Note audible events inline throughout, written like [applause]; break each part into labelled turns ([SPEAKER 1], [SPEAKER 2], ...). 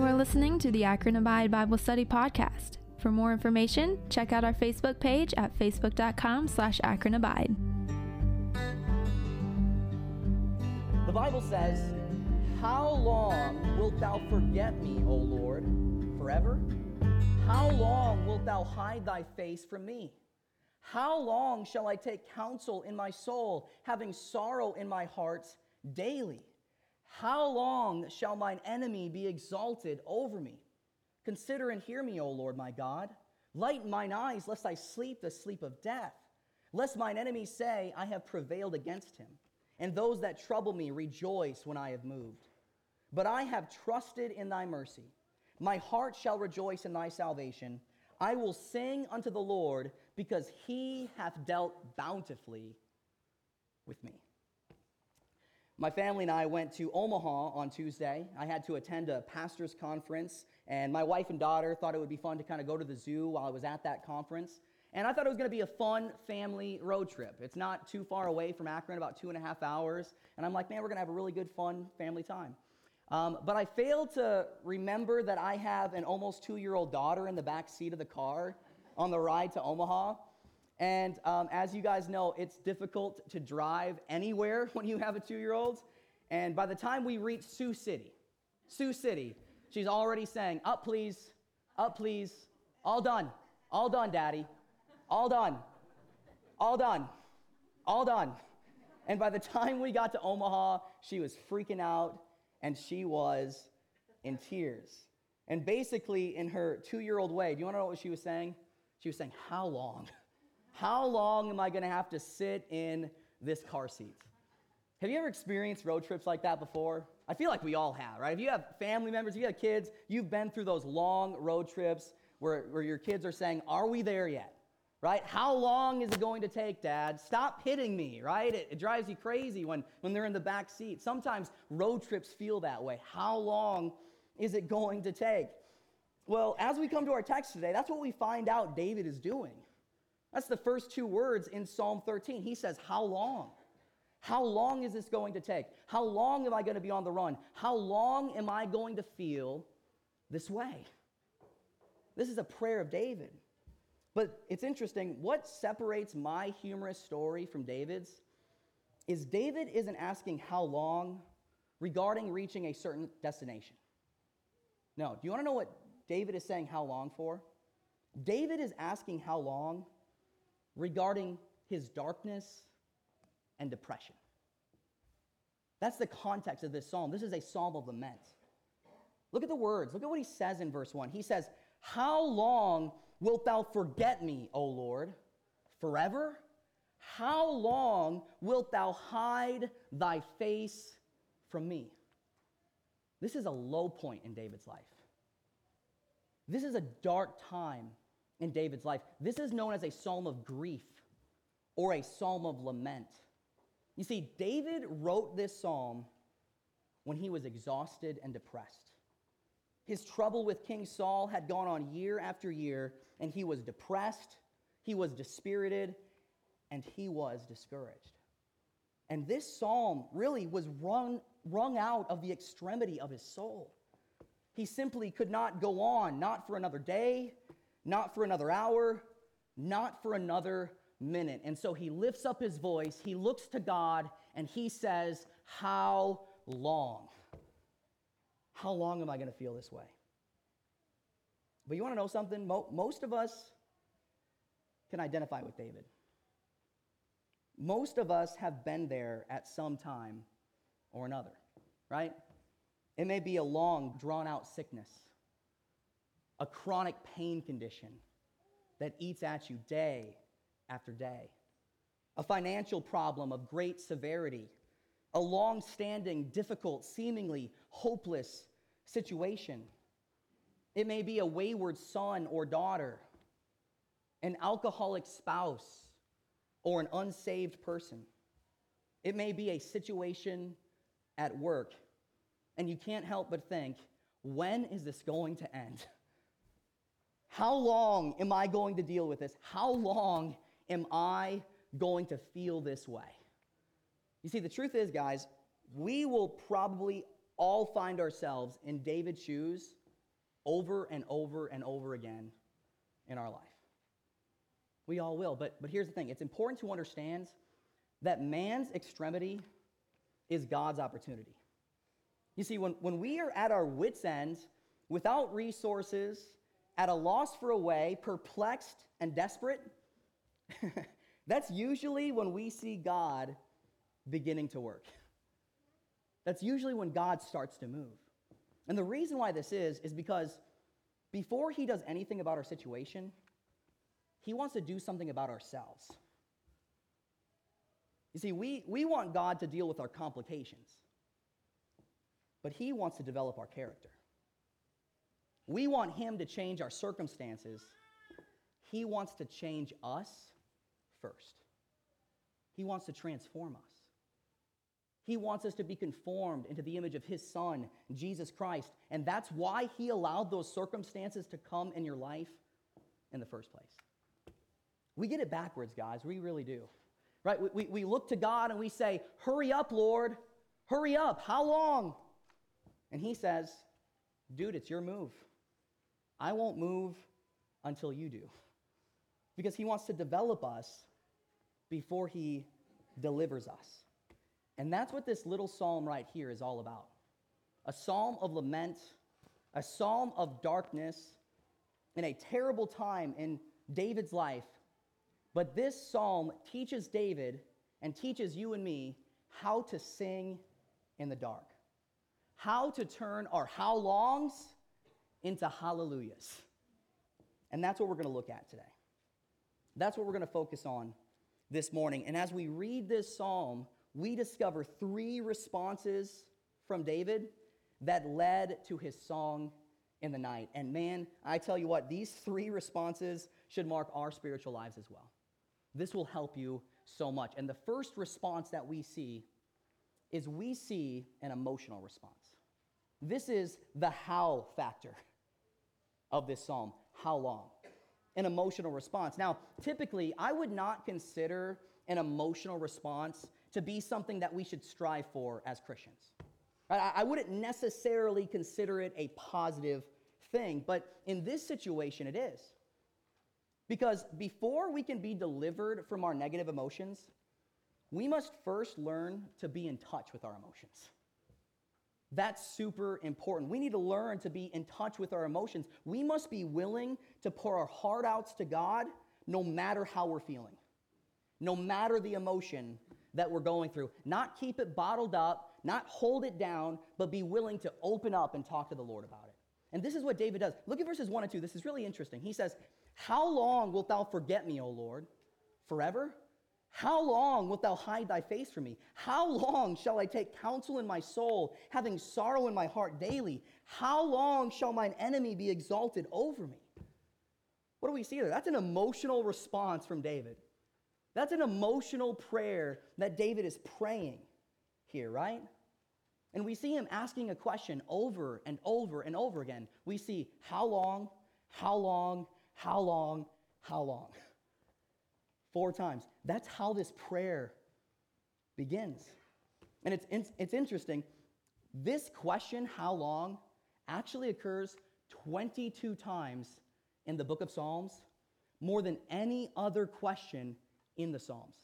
[SPEAKER 1] You are listening to the Akron Abide Bible Study Podcast. For more information, check out our Facebook page at facebook.com slash Akron Abide.
[SPEAKER 2] The Bible says, How long wilt thou forget me, O Lord? Forever? How long wilt thou hide thy face from me? How long shall I take counsel in my soul, having sorrow in my heart daily? How long shall mine enemy be exalted over me? Consider and hear me, O Lord my God. Lighten mine eyes, lest I sleep the sleep of death, lest mine enemies say, I have prevailed against him, and those that trouble me rejoice when I have moved. But I have trusted in thy mercy. My heart shall rejoice in thy salvation. I will sing unto the Lord, because he hath dealt bountifully with me. My family and I went to Omaha on Tuesday. I had to attend a pastor's conference, and my wife and daughter thought it would be fun to kind of go to the zoo while I was at that conference. And I thought it was going to be a fun family road trip. It's not too far away from Akron, about two and a half hours. And I'm like, man, we're going to have a really good, fun family time. Um, but I failed to remember that I have an almost two year old daughter in the back seat of the car on the ride to Omaha. And um, as you guys know, it's difficult to drive anywhere [laughs] when you have a two year old. And by the time we reach Sioux City, Sioux City, she's already saying, Up, please, up, please, all done, all done, daddy, all done, all done, all done. And by the time we got to Omaha, she was freaking out and she was in tears. And basically, in her two year old way, do you want to know what she was saying? She was saying, How long? [laughs] How long am I going to have to sit in this car seat? Have you ever experienced road trips like that before? I feel like we all have, right? If you have family members, if you have kids, you've been through those long road trips where, where your kids are saying, Are we there yet? Right? How long is it going to take, Dad? Stop hitting me, right? It, it drives you crazy when, when they're in the back seat. Sometimes road trips feel that way. How long is it going to take? Well, as we come to our text today, that's what we find out David is doing. That's the first two words in Psalm 13. He says, How long? How long is this going to take? How long am I going to be on the run? How long am I going to feel this way? This is a prayer of David. But it's interesting, what separates my humorous story from David's is David isn't asking how long regarding reaching a certain destination. No, do you want to know what David is saying how long for? David is asking how long regarding his darkness and depression. That's the context of this psalm. This is a psalm of lament. Look at the words. Look at what he says in verse 1. He says, How long wilt thou forget me, O Lord? Forever? How long wilt thou hide thy face from me? This is a low point in David's life. This is a dark time in David's life. This is known as a psalm of grief or a psalm of lament. You see, David wrote this psalm when he was exhausted and depressed. His trouble with King Saul had gone on year after year, and he was depressed, he was dispirited, and he was discouraged. And this psalm really was wrung, wrung out of the extremity of his soul. He simply could not go on, not for another day, not for another hour, not for another minute. And so he lifts up his voice, he looks to God, and he says, How long? How long am I going to feel this way? But you want to know something? Most of us can identify with David. Most of us have been there at some time or another, right? It may be a long, drawn out sickness a chronic pain condition that eats at you day after day, a financial problem of great severity, a long standing, difficult, seemingly hopeless situation. It may be a wayward son or daughter, an alcoholic spouse, or an unsaved person. It may be a situation at work, and you can't help but think, when is this going to end? [laughs] How long am I going to deal with this? How long am I going to feel this way? You see, the truth is, guys, we will probably all find ourselves in David's shoes over and over and over again in our life. We all will. But, but here's the thing it's important to understand that man's extremity is God's opportunity. You see, when, when we are at our wits' end, without resources, at a loss for a way, perplexed and desperate, [laughs] that's usually when we see God beginning to work. That's usually when God starts to move. And the reason why this is, is because before he does anything about our situation, he wants to do something about ourselves. You see, we, we want God to deal with our complications, but he wants to develop our character. We want him to change our circumstances. He wants to change us first. He wants to transform us. He wants us to be conformed into the image of His Son, Jesus Christ. And that's why He allowed those circumstances to come in your life in the first place. We get it backwards, guys. We really do. Right? We, we, we look to God and we say, Hurry up, Lord. Hurry up. How long? And He says, Dude, it's your move. I won't move until you do. Because He wants to develop us before He delivers us. And that's what this little psalm right here is all about a psalm of lament, a psalm of darkness in a terrible time in David's life. But this psalm teaches David and teaches you and me how to sing in the dark, how to turn our how longs into hallelujahs. And that's what we're going to look at today. That's what we're going to focus on this morning. And as we read this psalm, we discover three responses from David that led to his song in the night. And man, I tell you what, these three responses should mark our spiritual lives as well. This will help you so much. And the first response that we see is we see an emotional response. This is the how factor [laughs] of this psalm. How long? An emotional response. Now, typically, I would not consider an emotional response to be something that we should strive for as Christians. I wouldn't necessarily consider it a positive thing, but in this situation, it is. Because before we can be delivered from our negative emotions, we must first learn to be in touch with our emotions. That's super important. We need to learn to be in touch with our emotions. We must be willing to pour our heart outs to God no matter how we're feeling, no matter the emotion that we're going through. Not keep it bottled up, not hold it down, but be willing to open up and talk to the Lord about it. And this is what David does. Look at verses 1 and 2. This is really interesting. He says, How long wilt thou forget me, O Lord? Forever? How long wilt thou hide thy face from me? How long shall I take counsel in my soul, having sorrow in my heart daily? How long shall mine enemy be exalted over me? What do we see there? That's an emotional response from David. That's an emotional prayer that David is praying here, right? And we see him asking a question over and over and over again. We see, How long? How long? How long? How long? [laughs] Four times. That's how this prayer begins. And it's, it's interesting. This question, how long, actually occurs 22 times in the book of Psalms, more than any other question in the Psalms.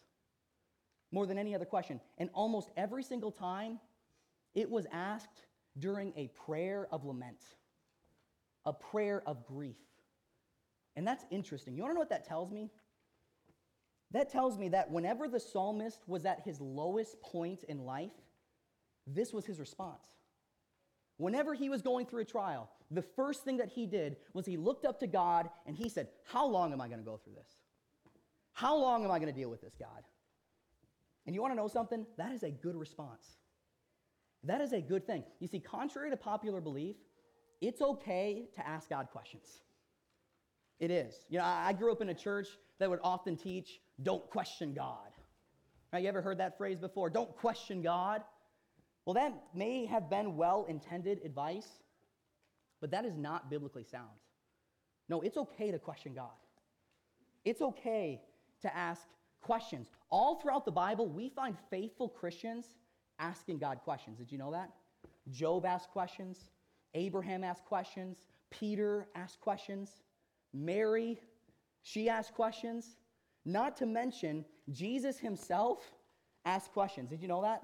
[SPEAKER 2] More than any other question. And almost every single time, it was asked during a prayer of lament, a prayer of grief. And that's interesting. You wanna know what that tells me? That tells me that whenever the psalmist was at his lowest point in life, this was his response. Whenever he was going through a trial, the first thing that he did was he looked up to God and he said, How long am I going to go through this? How long am I going to deal with this, God? And you want to know something? That is a good response. That is a good thing. You see, contrary to popular belief, it's okay to ask God questions. It is. You know, I grew up in a church that would often teach, don't question God. Right? You ever heard that phrase before? Don't question God. Well, that may have been well intended advice, but that is not biblically sound. No, it's okay to question God. It's okay to ask questions. All throughout the Bible, we find faithful Christians asking God questions. Did you know that? Job asked questions. Abraham asked questions. Peter asked questions. Mary, she asked questions. Not to mention, Jesus himself asked questions. Did you know that?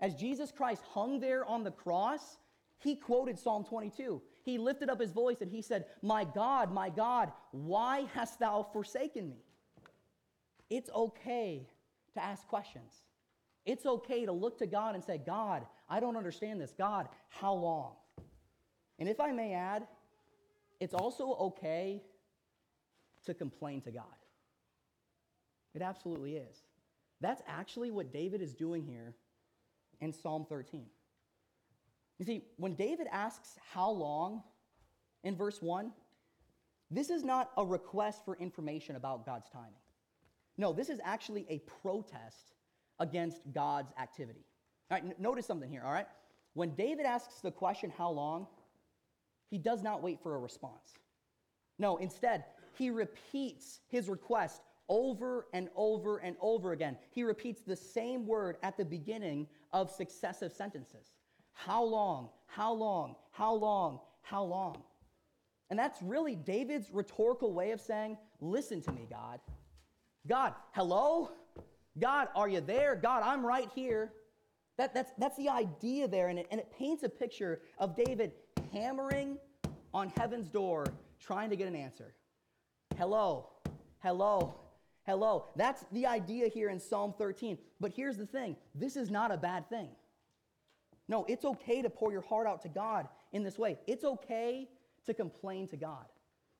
[SPEAKER 2] As Jesus Christ hung there on the cross, he quoted Psalm 22. He lifted up his voice and he said, My God, my God, why hast thou forsaken me? It's okay to ask questions. It's okay to look to God and say, God, I don't understand this. God, how long? And if I may add, it's also okay to complain to God. It absolutely is. That's actually what David is doing here in Psalm 13. You see, when David asks how long in verse 1, this is not a request for information about God's timing. No, this is actually a protest against God's activity. All right, n- notice something here, all right? When David asks the question, how long, he does not wait for a response. No, instead, he repeats his request over and over and over again. He repeats the same word at the beginning of successive sentences. How long? How long? How long? How long? And that's really David's rhetorical way of saying, Listen to me, God. God, hello? God, are you there? God, I'm right here. That, that's, that's the idea there, and it, and it paints a picture of David hammering on heaven's door, trying to get an answer. Hello, hello, hello. That's the idea here in Psalm 13. But here's the thing this is not a bad thing. No, it's okay to pour your heart out to God in this way. It's okay to complain to God.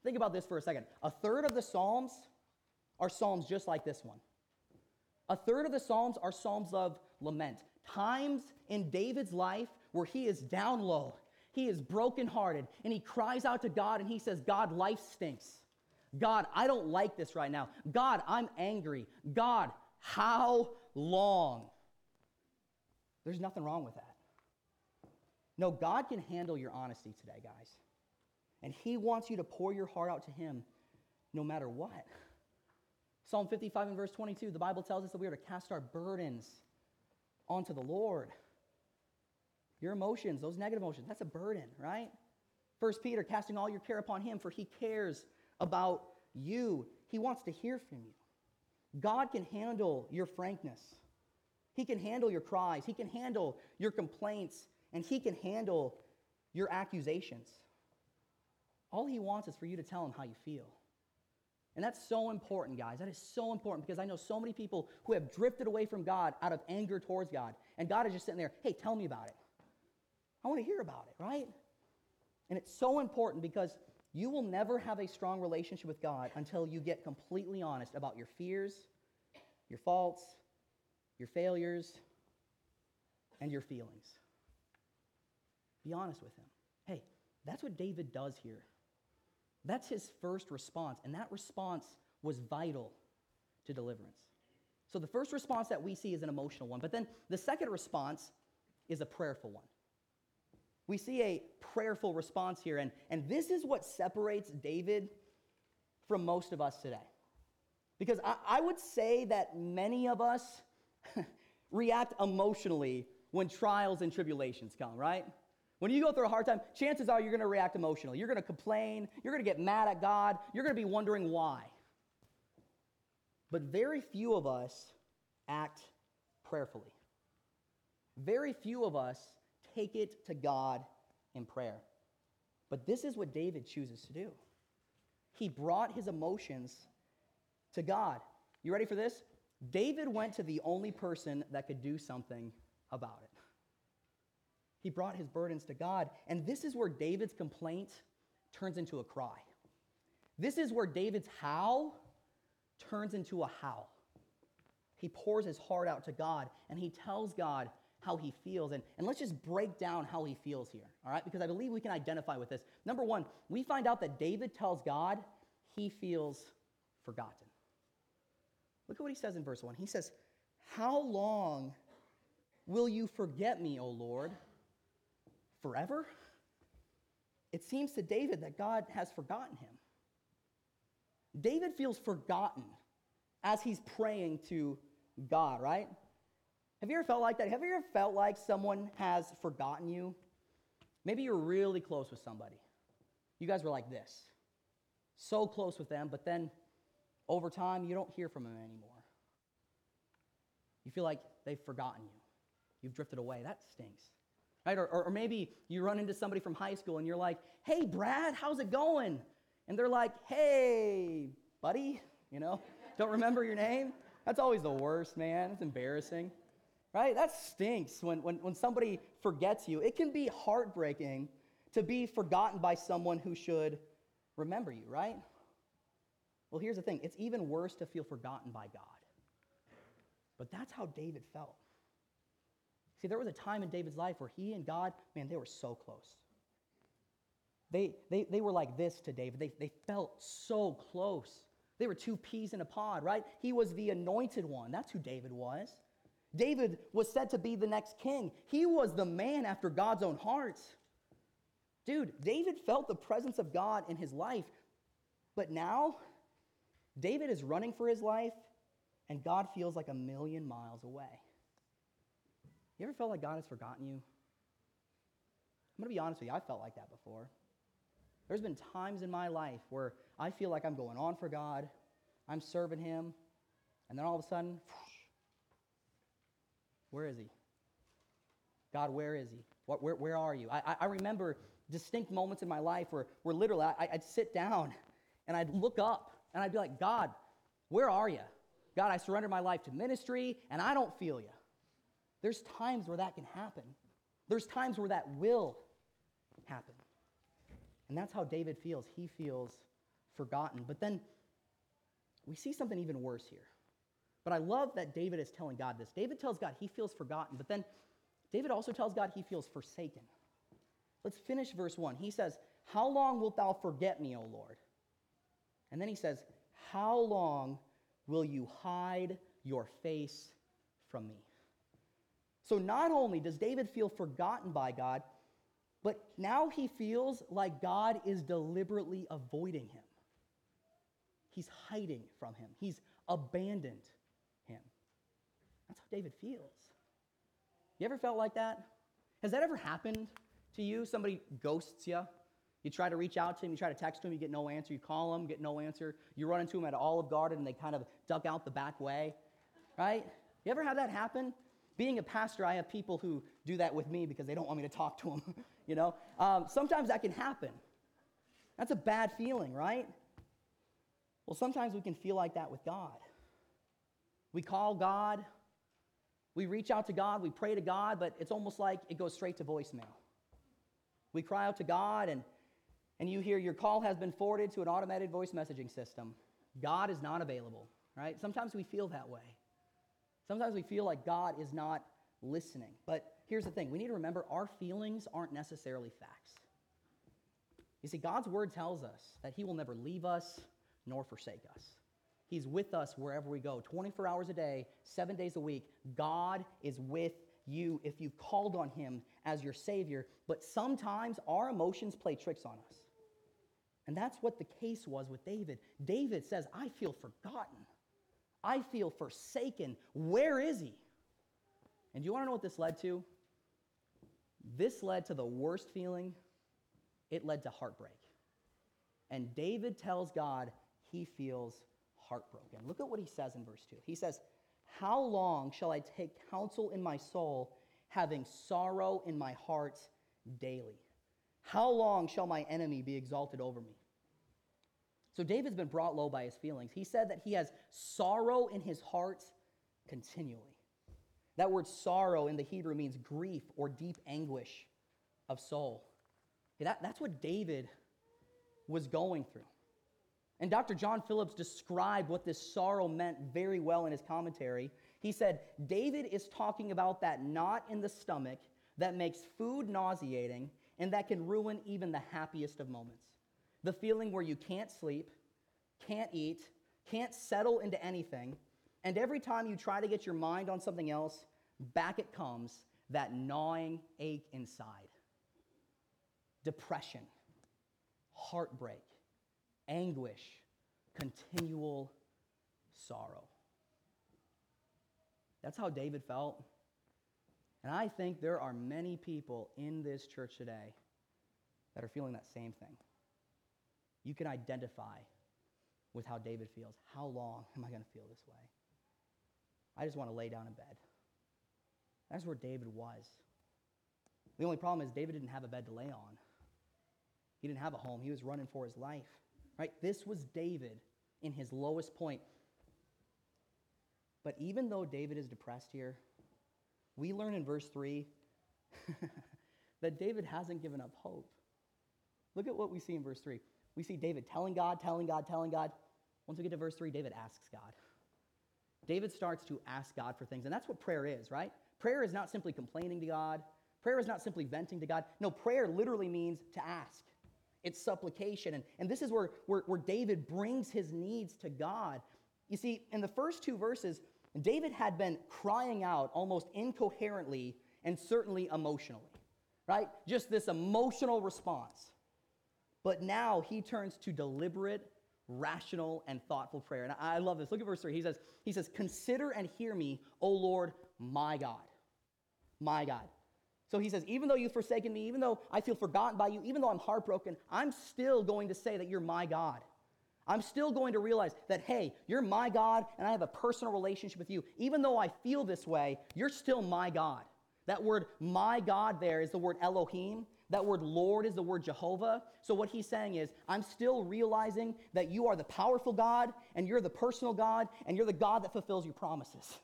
[SPEAKER 2] Think about this for a second. A third of the Psalms are Psalms just like this one. A third of the Psalms are Psalms of lament, times in David's life where he is down low, he is brokenhearted, and he cries out to God and he says, God, life stinks. God, I don't like this right now. God, I'm angry. God, how long? There's nothing wrong with that. No, God can handle your honesty today, guys. And He wants you to pour your heart out to Him no matter what. Psalm 55 and verse 22, the Bible tells us that we are to cast our burdens onto the Lord. Your emotions, those negative emotions, that's a burden, right? First Peter, casting all your care upon him, for he cares about you. He wants to hear from you. God can handle your frankness. He can handle your cries. He can handle your complaints. And he can handle your accusations. All he wants is for you to tell him how you feel. And that's so important, guys. That is so important because I know so many people who have drifted away from God out of anger towards God. And God is just sitting there, hey, tell me about it. I want to hear about it, right? And it's so important because you will never have a strong relationship with God until you get completely honest about your fears, your faults, your failures, and your feelings. Be honest with Him. Hey, that's what David does here. That's his first response, and that response was vital to deliverance. So the first response that we see is an emotional one, but then the second response is a prayerful one. We see a prayerful response here, and, and this is what separates David from most of us today. Because I, I would say that many of us [laughs] react emotionally when trials and tribulations come, right? When you go through a hard time, chances are you're going to react emotionally. You're going to complain. You're going to get mad at God. You're going to be wondering why. But very few of us act prayerfully. Very few of us take it to God in prayer. But this is what David chooses to do. He brought his emotions to God. You ready for this? David went to the only person that could do something about it. He brought his burdens to God. And this is where David's complaint turns into a cry. This is where David's how turns into a howl. He pours his heart out to God and he tells God how he feels. And, and let's just break down how he feels here, all right? Because I believe we can identify with this. Number one, we find out that David tells God he feels forgotten. Look at what he says in verse 1. He says, How long will you forget me, O Lord? Forever? It seems to David that God has forgotten him. David feels forgotten as he's praying to God, right? Have you ever felt like that? Have you ever felt like someone has forgotten you? Maybe you're really close with somebody. you guys were like this. So close with them, but then over time, you don't hear from them anymore. You feel like they've forgotten you. You've drifted away. That stinks. Right? Or, or, or maybe you run into somebody from high school and you're like, hey, Brad, how's it going? And they're like, hey, buddy, you know, [laughs] don't remember your name? That's always the worst, man. It's embarrassing. Right? That stinks when, when, when somebody forgets you. It can be heartbreaking to be forgotten by someone who should remember you, right? Well, here's the thing it's even worse to feel forgotten by God. But that's how David felt. See, there was a time in David's life where he and God, man, they were so close. They, they, they were like this to David. They, they felt so close. They were two peas in a pod, right? He was the anointed one. That's who David was. David was said to be the next king. He was the man after God's own heart. Dude, David felt the presence of God in his life. But now, David is running for his life, and God feels like a million miles away. You ever felt like God has forgotten you? I'm going to be honest with you, I felt like that before. There's been times in my life where I feel like I'm going on for God, I'm serving Him, and then all of a sudden, where is He? God, where is He? What, where, where are you? I, I remember distinct moments in my life where, where literally I, I'd sit down and I'd look up and I'd be like, God, where are you? God, I surrender my life to ministry and I don't feel you. There's times where that can happen. There's times where that will happen. And that's how David feels. He feels forgotten. But then we see something even worse here. But I love that David is telling God this. David tells God he feels forgotten, but then David also tells God he feels forsaken. Let's finish verse 1. He says, How long wilt thou forget me, O Lord? And then he says, How long will you hide your face from me? So not only does David feel forgotten by God, but now he feels like God is deliberately avoiding him. He's hiding from him, he's abandoned. That's how David feels. You ever felt like that? Has that ever happened to you? Somebody ghosts you. You try to reach out to him, you try to text him, you get no answer. You call him, get no answer. You run into him at Olive Garden and they kind of duck out the back way, right? You ever have that happen? Being a pastor, I have people who do that with me because they don't want me to talk to them. [laughs] you know, um, sometimes that can happen. That's a bad feeling, right? Well, sometimes we can feel like that with God. We call God, we reach out to God, we pray to God, but it's almost like it goes straight to voicemail. We cry out to God, and, and you hear your call has been forwarded to an automated voice messaging system. God is not available, right? Sometimes we feel that way. Sometimes we feel like God is not listening. But here's the thing we need to remember our feelings aren't necessarily facts. You see, God's word tells us that He will never leave us nor forsake us. He's with us wherever we go, 24 hours a day, seven days a week. God is with you if you've called on Him as your Savior. But sometimes our emotions play tricks on us. And that's what the case was with David. David says, I feel forgotten. I feel forsaken. Where is he? And do you want to know what this led to? This led to the worst feeling. It led to heartbreak. And David tells God he feels heartbroken. Look at what he says in verse 2. He says, How long shall I take counsel in my soul, having sorrow in my heart daily? How long shall my enemy be exalted over me? So David's been brought low by his feelings. He said that he has sorrow in his heart continually. That word sorrow in the Hebrew means grief or deep anguish of soul. That, that's what David was going through. And Dr. John Phillips described what this sorrow meant very well in his commentary. He said, David is talking about that knot in the stomach that makes food nauseating and that can ruin even the happiest of moments the feeling where you can't sleep, can't eat, can't settle into anything, and every time you try to get your mind on something else, back it comes that gnawing ache inside. Depression, heartbreak, anguish, continual sorrow. That's how David felt. And I think there are many people in this church today that are feeling that same thing. you can identify with how David feels. How long am I going to feel this way? I just want to lay down in bed. That's where David was. The only problem is David didn't have a bed to lay on. He didn't have a home. He was running for his life. Right? This was David in his lowest point. But even though David is depressed here, we learn in verse 3 [laughs] that David hasn't given up hope. Look at what we see in verse 3. We see David telling God, telling God, telling God. Once we get to verse 3, David asks God. David starts to ask God for things, and that's what prayer is, right? Prayer is not simply complaining to God. Prayer is not simply venting to God. No, prayer literally means to ask. It's supplication. And, and this is where, where, where David brings his needs to God. You see, in the first two verses, David had been crying out almost incoherently and certainly emotionally, right? Just this emotional response. But now he turns to deliberate, rational, and thoughtful prayer. And I love this. Look at verse 3. He says, he says, Consider and hear me, O Lord, my God. My God. So he says, even though you've forsaken me, even though I feel forgotten by you, even though I'm heartbroken, I'm still going to say that you're my God. I'm still going to realize that, hey, you're my God and I have a personal relationship with you. Even though I feel this way, you're still my God. That word my God there is the word Elohim. That word Lord is the word Jehovah. So what he's saying is, I'm still realizing that you are the powerful God and you're the personal God and you're the God that fulfills your promises.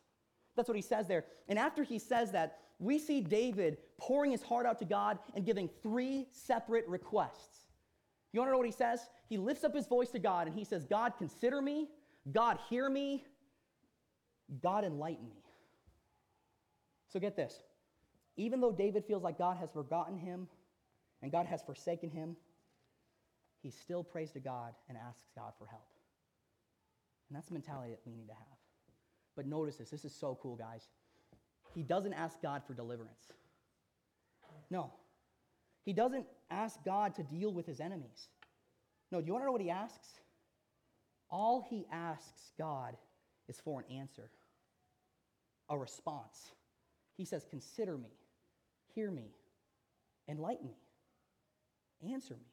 [SPEAKER 2] That's what he says there. And after he says that, we see David pouring his heart out to God and giving three separate requests. You want to know what he says? He lifts up his voice to God and he says, God, consider me. God, hear me. God, enlighten me. So get this. Even though David feels like God has forgotten him and God has forsaken him, he still prays to God and asks God for help. And that's the mentality that we need to have. But notice this this is so cool, guys. He doesn't ask God for deliverance. No. He doesn't ask God to deal with his enemies. No, do you want to know what he asks? All he asks God is for an answer, a response. He says, Consider me hear me, enlighten me, answer me.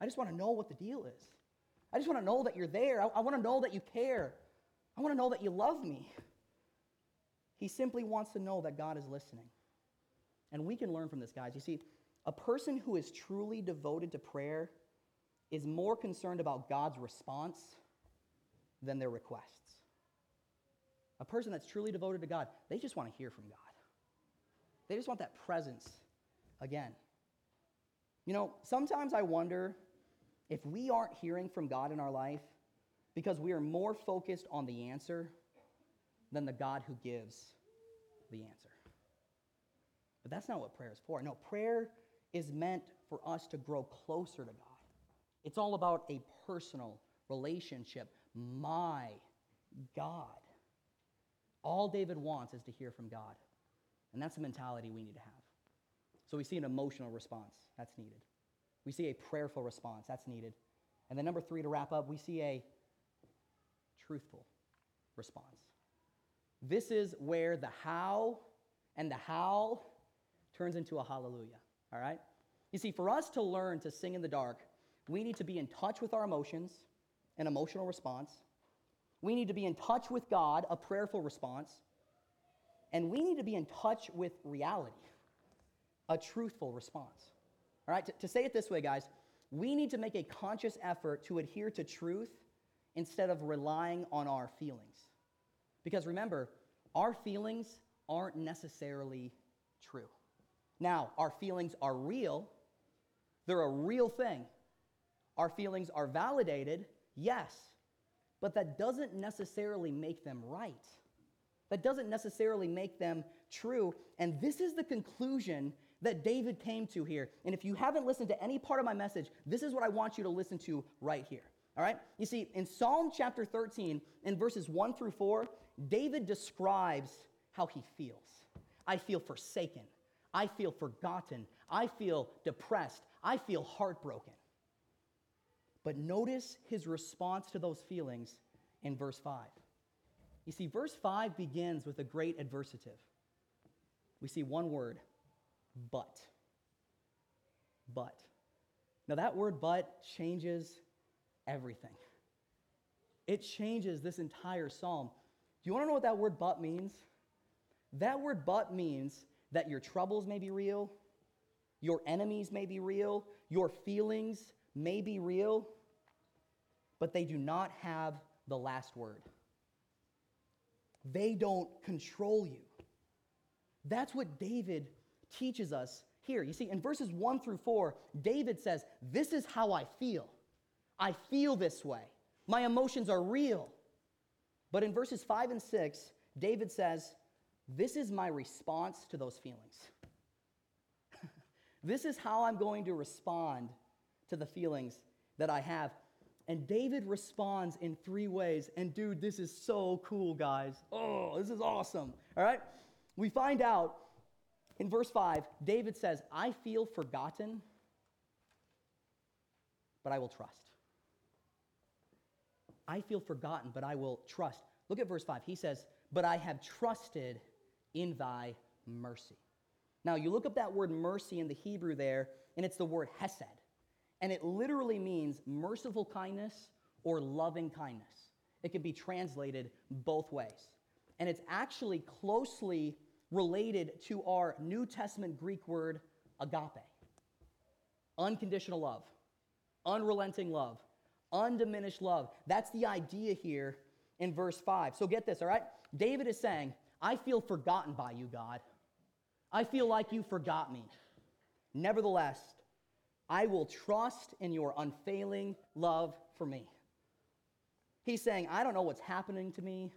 [SPEAKER 2] I just want to know what the deal is. I just want to know that you're there. I, I want to know that you care. I want to know that you love me. He simply wants to know that God is listening. And we can learn from this, guys. You see, a person who is truly devoted to prayer is more concerned about God's response than their requests. A person that's truly devoted to God, they just want to hear from God. They just want that presence again. You know, sometimes I wonder if we aren't hearing from God in our life because we are more focused on the answer than the God who gives the answer. But that's not what prayer is for. No, prayer is meant for us to grow closer to God. It's all about a personal relationship. My God. All David wants is to hear from God. And that's the mentality we need to have. So we see an emotional response, that's needed. We see a prayerful response, that's needed. And then number three, to wrap up, we see a truthful response. This is where the how and the how turns into a hallelujah, all right? You see, for us to learn to sing in the dark, we need to be in touch with our emotions, an emotional response. We need to be in touch with God, a prayerful response. And we need to be in touch with reality, a truthful response. All right, to, to, say it this way, guys, we need to make a conscious effort to adhere to truth instead of relying on our feelings. Because remember, our feelings aren't necessarily true. Now, our feelings are real, they're a real thing. Our feelings are validated, yes, but that doesn't necessarily make them right. That doesn't necessarily make them true. And this is the conclusion that David came to here. And if you haven't listened to any part of my message, this is what I want you to listen to right here. All right? You see, in Psalm chapter 13, in verses 1 through 4, David describes how he feels. I feel forsaken. I feel forgotten. I feel depressed. I feel heartbroken. But notice his response to those feelings in verse 5. You see, verse 5 begins with a great adversative. We see one word, but. But. Now, that word but changes everything. It changes this entire psalm. Do you want to know what that word but means? That word but means that your troubles may be real, your enemies may be real, your feelings may be real, but they do not have the last word. They don't control you. That's what David teaches us here. You see, in verses 1 through 4, David says, This is how I feel. I feel this way. My emotions are real. But in verses 5 and 6, David says, This is my response to those feelings. [laughs] this is how I'm going to respond to the feelings that I have. And David responds in three ways. And dude, this is so cool, guys. Oh, this is awesome. All right? We find out in verse 5, David says, I feel forgotten, but I will trust. I feel forgotten, but I will trust. Look at verse 5. He says, But I have trusted in thy mercy. Now, you look up that word mercy in the Hebrew there, and it's the word hesed. And it literally means merciful kindness or loving kindness. It can be translated both ways. And it's actually closely related to our New Testament Greek word agape unconditional love, unrelenting love, undiminished love. That's the idea here in verse 5. So get this, all right? David is saying, I feel forgotten by you, God. I feel like you forgot me. Nevertheless, I will trust in your unfailing love for me. He's saying, I don't know what's happening to me.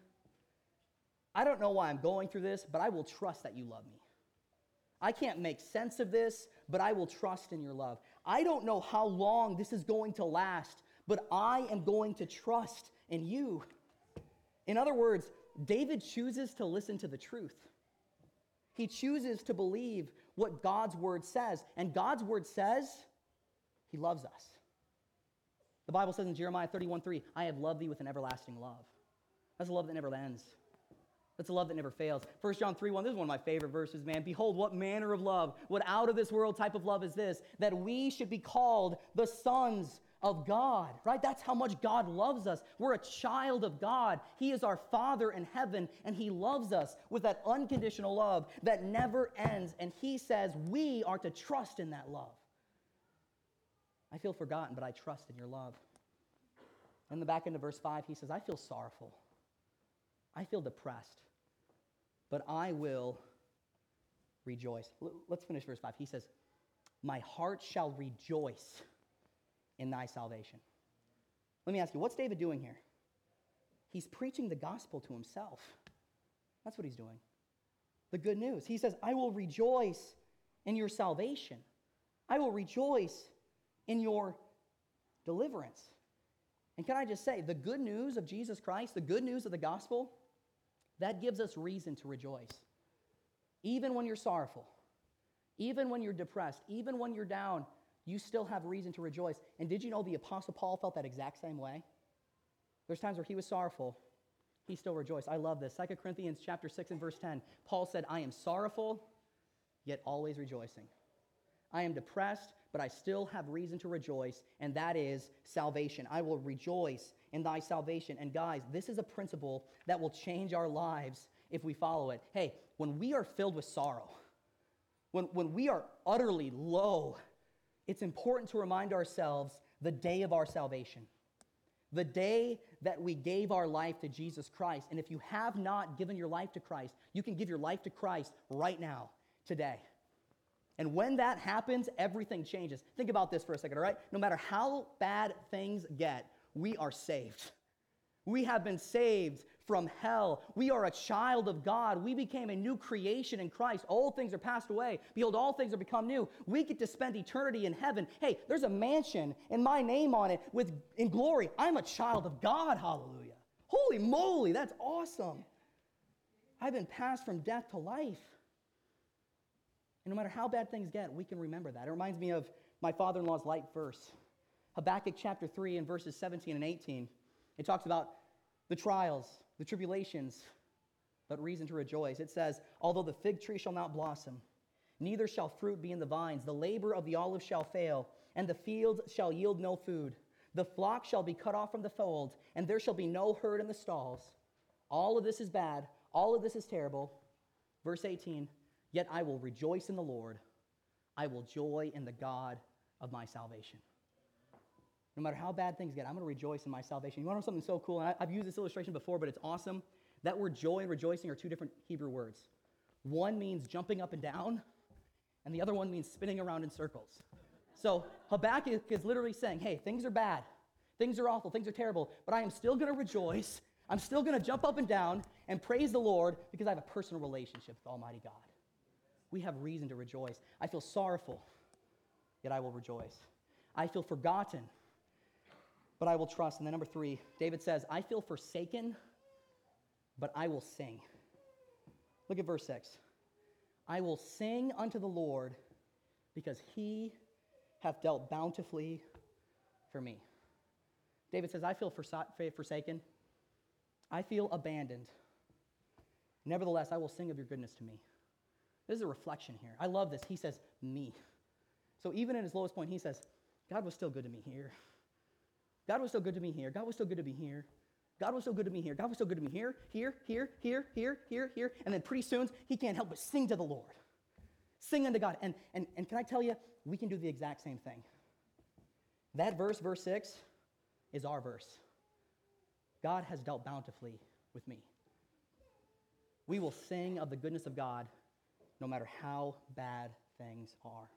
[SPEAKER 2] I don't know why I'm going through this, but I will trust that you love me. I can't make sense of this, but I will trust in your love. I don't know how long this is going to last, but I am going to trust in you. In other words, David chooses to listen to the truth. He chooses to believe what God's word says. And God's word says he loves us. The Bible says in Jeremiah 31 3, I have loved thee with an everlasting love. That's a love that never ends. That's a love that never fails. 1 John 3 1, this is one of my favorite verses, man. Behold, what manner of love, what out of this world type of love is this, that we should be called the sons of God, right? That's how much God loves us. We're a child of God. He is our Father in heaven, and He loves us with that unconditional love that never ends. And He says we are to trust in that love. I feel forgotten, but I trust in your love. In the back end of verse 5, He says, I feel sorrowful. I feel depressed, but I will rejoice. Let's finish verse 5. He says, My heart shall rejoice in thy salvation. Let me ask you, what's David doing here? He's preaching the gospel to himself. That's what he's doing. The good news. He says, I will rejoice in your salvation. I will rejoice in your deliverance. And can I just say, the good news of Jesus Christ, the good news of the gospel, that gives us reason to rejoice. Even when you're sorrowful, even when you're depressed, even when you're down, you still have reason to rejoice. And did you know the Apostle Paul felt that exact same way? There's times where he was sorrowful, he still rejoiced. I love this. 2 Corinthians chapter 6 and verse 10. Paul said, I am sorrowful, yet always rejoicing. I am depressed, but I still have reason to rejoice, and that is salvation. I will rejoice in thy salvation. And guys, this is a principle that will change our lives if we follow it. Hey, when we are filled with sorrow, when, when we are utterly low, it's important to remind ourselves the day of our salvation, the day that we gave our life to Jesus Christ. And if you have not given your life to Christ, you can give your life to Christ right now, today. And when that happens, everything changes. Think about this for a second, all right? No matter how bad things get, we are saved. We have been saved from hell. We are a child of God. We became a new creation in Christ. Old things are passed away. Behold, all things are become new. We get to spend eternity in heaven. Hey, there's a mansion and my name on it with in glory. I'm a child of God. Hallelujah. Holy moly, that's awesome. I've been passed from death to life. And no matter how bad things get, we can remember that. It reminds me of my father in law's light verse Habakkuk chapter 3 and verses 17 and 18. It talks about the trials, the tribulations, but reason to rejoice. It says, Although the fig tree shall not blossom, neither shall fruit be in the vines, the labor of the olive shall fail, and the fields shall yield no food. The flock shall be cut off from the fold, and there shall be no herd in the stalls. All of this is bad. All of this is terrible. Verse 18 Yet I will rejoice in the Lord. I will joy in the God of my salvation. No matter how bad things get, I'm going to rejoice in my salvation. You want to know something so cool? And I, have used this illustration before, but it's awesome. That word joy and rejoicing are two different Hebrew words. One means jumping up and down, and the other one means spinning around in circles. So Habakkuk is literally saying, hey, things are bad, things are awful, things are terrible, but I am still going to rejoice. I'm still going to jump up and down and praise the Lord because I have a personal relationship with Almighty God. We have reason to rejoice. I feel sorrowful, yet I will rejoice. I feel forgotten, but I will trust. And then number three, David says, I feel forsaken, but I will sing. Look at verse 6. I will sing unto the Lord because he hath dealt bountifully for me. David says, I feel forsaken. I feel abandoned. Nevertheless, I will sing of your goodness to me. This is a reflection here. I love this. He says, me. So even in his lowest point, he says, God was still good to me here. God was so good to me here. God was so good to me here. God was so good to me here. God was so good to me here, here, here, here, here, here, here. And then pretty soon, he can't help but sing to the Lord. Sing unto God. And, and, and can I tell you, we can do the exact same thing. That verse, verse 6, is our verse. God has dealt bountifully with me. We will sing of the goodness of God no matter how bad things are.